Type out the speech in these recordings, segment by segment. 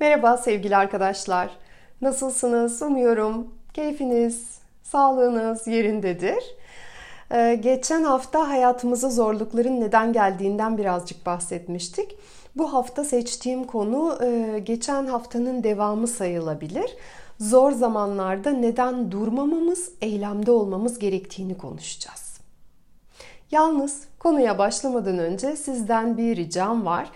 Merhaba sevgili arkadaşlar. Nasılsınız? Umuyorum keyfiniz, sağlığınız yerindedir. Ee, geçen hafta hayatımıza zorlukların neden geldiğinden birazcık bahsetmiştik. Bu hafta seçtiğim konu e, geçen haftanın devamı sayılabilir. Zor zamanlarda neden durmamamız, eylemde olmamız gerektiğini konuşacağız. Yalnız konuya başlamadan önce sizden bir ricam var.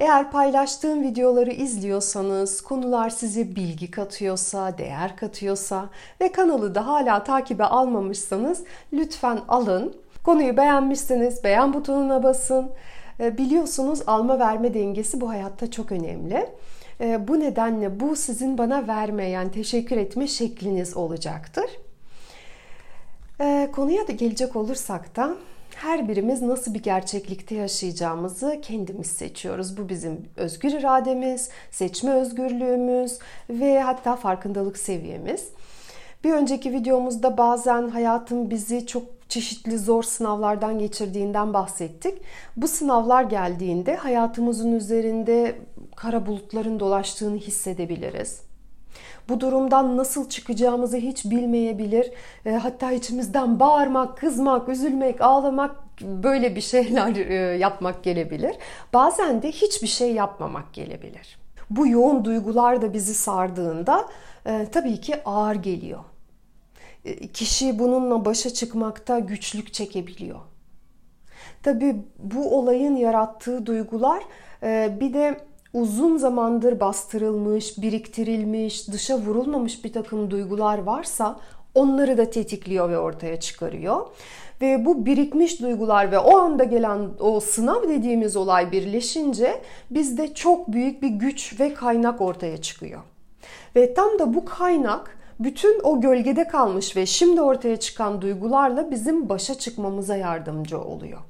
Eğer paylaştığım videoları izliyorsanız, konular size bilgi katıyorsa, değer katıyorsa ve kanalı da hala takibe almamışsanız lütfen alın. Konuyu beğenmişseniz beğen butonuna basın. Ee, biliyorsunuz alma verme dengesi bu hayatta çok önemli. Ee, bu nedenle bu sizin bana vermeyen teşekkür etme şekliniz olacaktır. Ee, konuya da gelecek olursak da her birimiz nasıl bir gerçeklikte yaşayacağımızı kendimiz seçiyoruz. Bu bizim özgür irademiz, seçme özgürlüğümüz ve hatta farkındalık seviyemiz. Bir önceki videomuzda bazen hayatın bizi çok çeşitli zor sınavlardan geçirdiğinden bahsettik. Bu sınavlar geldiğinde hayatımızın üzerinde kara bulutların dolaştığını hissedebiliriz. Bu durumdan nasıl çıkacağımızı hiç bilmeyebilir. E, hatta içimizden bağırmak, kızmak, üzülmek, ağlamak böyle bir şeyler e, yapmak gelebilir. Bazen de hiçbir şey yapmamak gelebilir. Bu yoğun duygular da bizi sardığında e, tabii ki ağır geliyor. E, kişi bununla başa çıkmakta güçlük çekebiliyor. Tabii bu olayın yarattığı duygular e, bir de uzun zamandır bastırılmış, biriktirilmiş, dışa vurulmamış bir takım duygular varsa onları da tetikliyor ve ortaya çıkarıyor. Ve bu birikmiş duygular ve o anda gelen o sınav dediğimiz olay birleşince bizde çok büyük bir güç ve kaynak ortaya çıkıyor. Ve tam da bu kaynak bütün o gölgede kalmış ve şimdi ortaya çıkan duygularla bizim başa çıkmamıza yardımcı oluyor.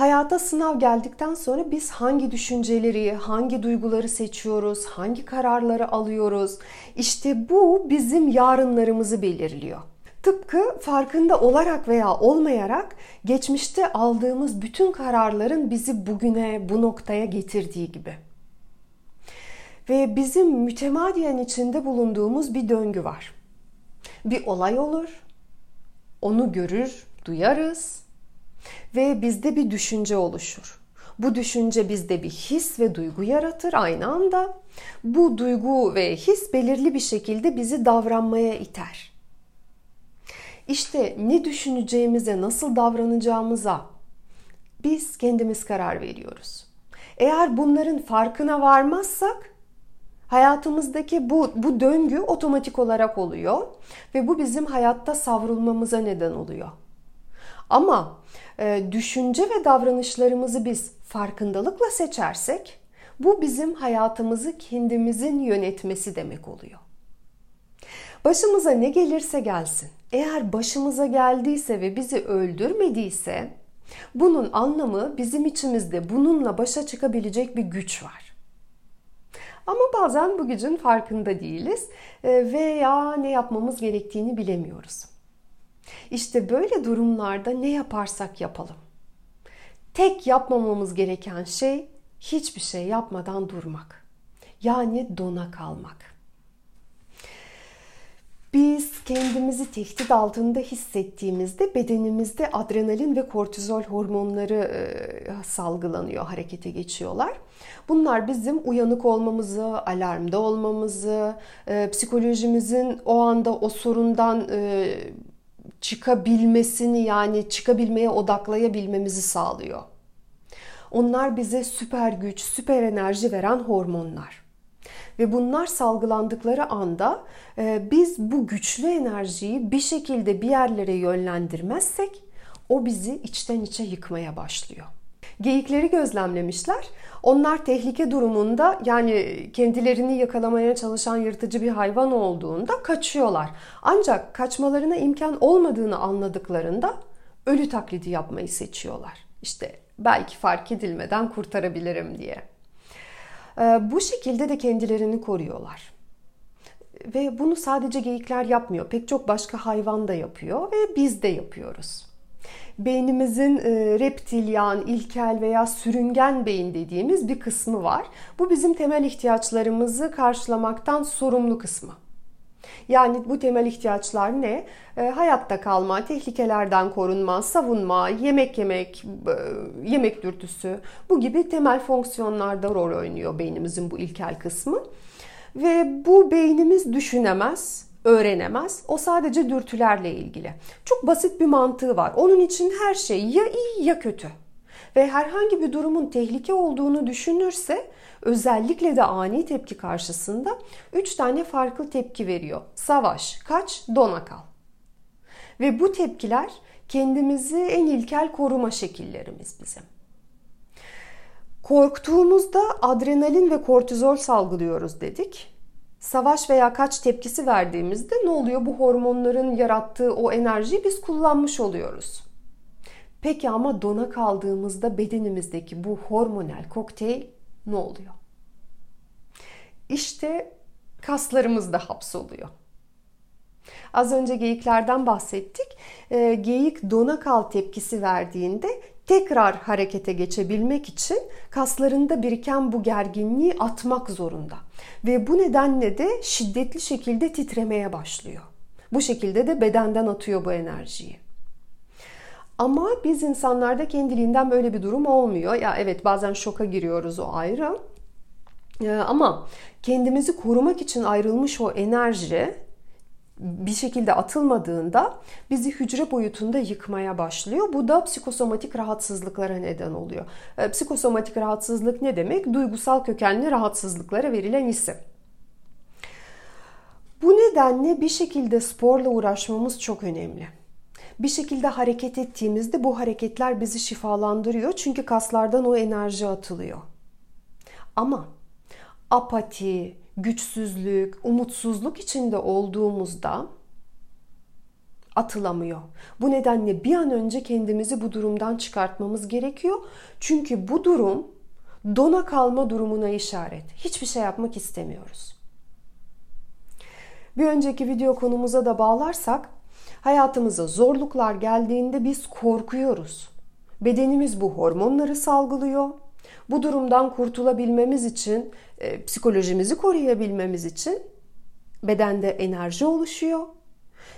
Hayata sınav geldikten sonra biz hangi düşünceleri, hangi duyguları seçiyoruz, hangi kararları alıyoruz? İşte bu bizim yarınlarımızı belirliyor. Tıpkı farkında olarak veya olmayarak geçmişte aldığımız bütün kararların bizi bugüne, bu noktaya getirdiği gibi. Ve bizim mütemadiyen içinde bulunduğumuz bir döngü var. Bir olay olur, onu görür, duyarız ve bizde bir düşünce oluşur. Bu düşünce bizde bir his ve duygu yaratır aynı anda. Bu duygu ve his belirli bir şekilde bizi davranmaya iter. İşte ne düşüneceğimize, nasıl davranacağımıza biz kendimiz karar veriyoruz. Eğer bunların farkına varmazsak hayatımızdaki bu, bu döngü otomatik olarak oluyor ve bu bizim hayatta savrulmamıza neden oluyor. Ama e, düşünce ve davranışlarımızı biz farkındalıkla seçersek bu bizim hayatımızı kendimizin yönetmesi demek oluyor. Başımıza ne gelirse gelsin. Eğer başımıza geldiyse ve bizi öldürmediyse bunun anlamı bizim içimizde bununla başa çıkabilecek bir güç var. Ama bazen bu gücün farkında değiliz e, veya ne yapmamız gerektiğini bilemiyoruz. İşte böyle durumlarda ne yaparsak yapalım. Tek yapmamamız gereken şey hiçbir şey yapmadan durmak. Yani dona kalmak. Biz kendimizi tehdit altında hissettiğimizde bedenimizde adrenalin ve kortizol hormonları e, salgılanıyor, harekete geçiyorlar. Bunlar bizim uyanık olmamızı, alarmda olmamızı, e, psikolojimizin o anda o sorundan e, çıkabilmesini yani çıkabilmeye odaklayabilmemizi sağlıyor. Onlar bize süper güç, süper enerji veren hormonlar. Ve bunlar salgılandıkları anda e, biz bu güçlü enerjiyi bir şekilde bir yerlere yönlendirmezsek o bizi içten içe yıkmaya başlıyor. Geyikleri gözlemlemişler. Onlar tehlike durumunda yani kendilerini yakalamaya çalışan yırtıcı bir hayvan olduğunda kaçıyorlar. Ancak kaçmalarına imkan olmadığını anladıklarında ölü taklidi yapmayı seçiyorlar. İşte belki fark edilmeden kurtarabilirim diye. Ee, bu şekilde de kendilerini koruyorlar. Ve bunu sadece geyikler yapmıyor. Pek çok başka hayvan da yapıyor ve biz de yapıyoruz. Beynimizin e, reptilyan, ilkel veya sürüngen beyin dediğimiz bir kısmı var. Bu bizim temel ihtiyaçlarımızı karşılamaktan sorumlu kısmı. Yani bu temel ihtiyaçlar ne? E, hayatta kalma, tehlikelerden korunma, savunma, yemek yemek, e, yemek dürtüsü bu gibi temel fonksiyonlarda rol oynuyor beynimizin bu ilkel kısmı. Ve bu beynimiz düşünemez, öğrenemez. O sadece dürtülerle ilgili. Çok basit bir mantığı var. Onun için her şey ya iyi ya kötü. Ve herhangi bir durumun tehlike olduğunu düşünürse özellikle de ani tepki karşısında 3 tane farklı tepki veriyor. Savaş, kaç, dona kal. Ve bu tepkiler kendimizi en ilkel koruma şekillerimiz bizim. Korktuğumuzda adrenalin ve kortizol salgılıyoruz dedik. Savaş veya kaç tepkisi verdiğimizde ne oluyor? Bu hormonların yarattığı o enerjiyi biz kullanmış oluyoruz. Peki ama dona kaldığımızda bedenimizdeki bu hormonal kokteyl ne oluyor? İşte kaslarımız da hapsoluyor. Az önce geyiklerden bahsettik. E, geyik dona kal tepkisi verdiğinde tekrar harekete geçebilmek için kaslarında biriken bu gerginliği atmak zorunda. Ve bu nedenle de şiddetli şekilde titremeye başlıyor. Bu şekilde de bedenden atıyor bu enerjiyi. Ama biz insanlarda kendiliğinden böyle bir durum olmuyor. Ya evet bazen şoka giriyoruz o ayrı. Ee, ama kendimizi korumak için ayrılmış o enerji bir şekilde atılmadığında bizi hücre boyutunda yıkmaya başlıyor. Bu da psikosomatik rahatsızlıklara neden oluyor. Ee, psikosomatik rahatsızlık ne demek? Duygusal kökenli rahatsızlıklara verilen isim. Bu nedenle bir şekilde sporla uğraşmamız çok önemli. Bir şekilde hareket ettiğimizde bu hareketler bizi şifalandırıyor. Çünkü kaslardan o enerji atılıyor. Ama apati, güçsüzlük, umutsuzluk içinde olduğumuzda atılamıyor. Bu nedenle bir an önce kendimizi bu durumdan çıkartmamız gerekiyor. Çünkü bu durum dona kalma durumuna işaret. Hiçbir şey yapmak istemiyoruz. Bir önceki video konumuza da bağlarsak hayatımıza zorluklar geldiğinde biz korkuyoruz. Bedenimiz bu hormonları salgılıyor bu durumdan kurtulabilmemiz için, e, psikolojimizi koruyabilmemiz için bedende enerji oluşuyor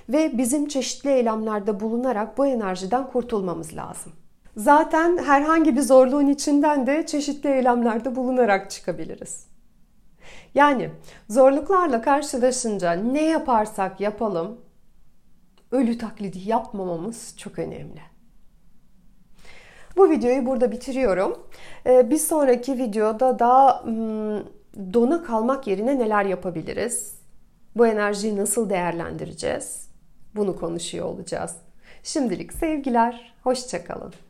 ve bizim çeşitli eylemlerde bulunarak bu enerjiden kurtulmamız lazım. Zaten herhangi bir zorluğun içinden de çeşitli eylemlerde bulunarak çıkabiliriz. Yani zorluklarla karşılaşınca ne yaparsak yapalım ölü taklidi yapmamamız çok önemli. Bu videoyu burada bitiriyorum. Ee, bir sonraki videoda daha hmm, dona kalmak yerine neler yapabiliriz? Bu enerjiyi nasıl değerlendireceğiz? Bunu konuşuyor olacağız. Şimdilik sevgiler, hoşçakalın.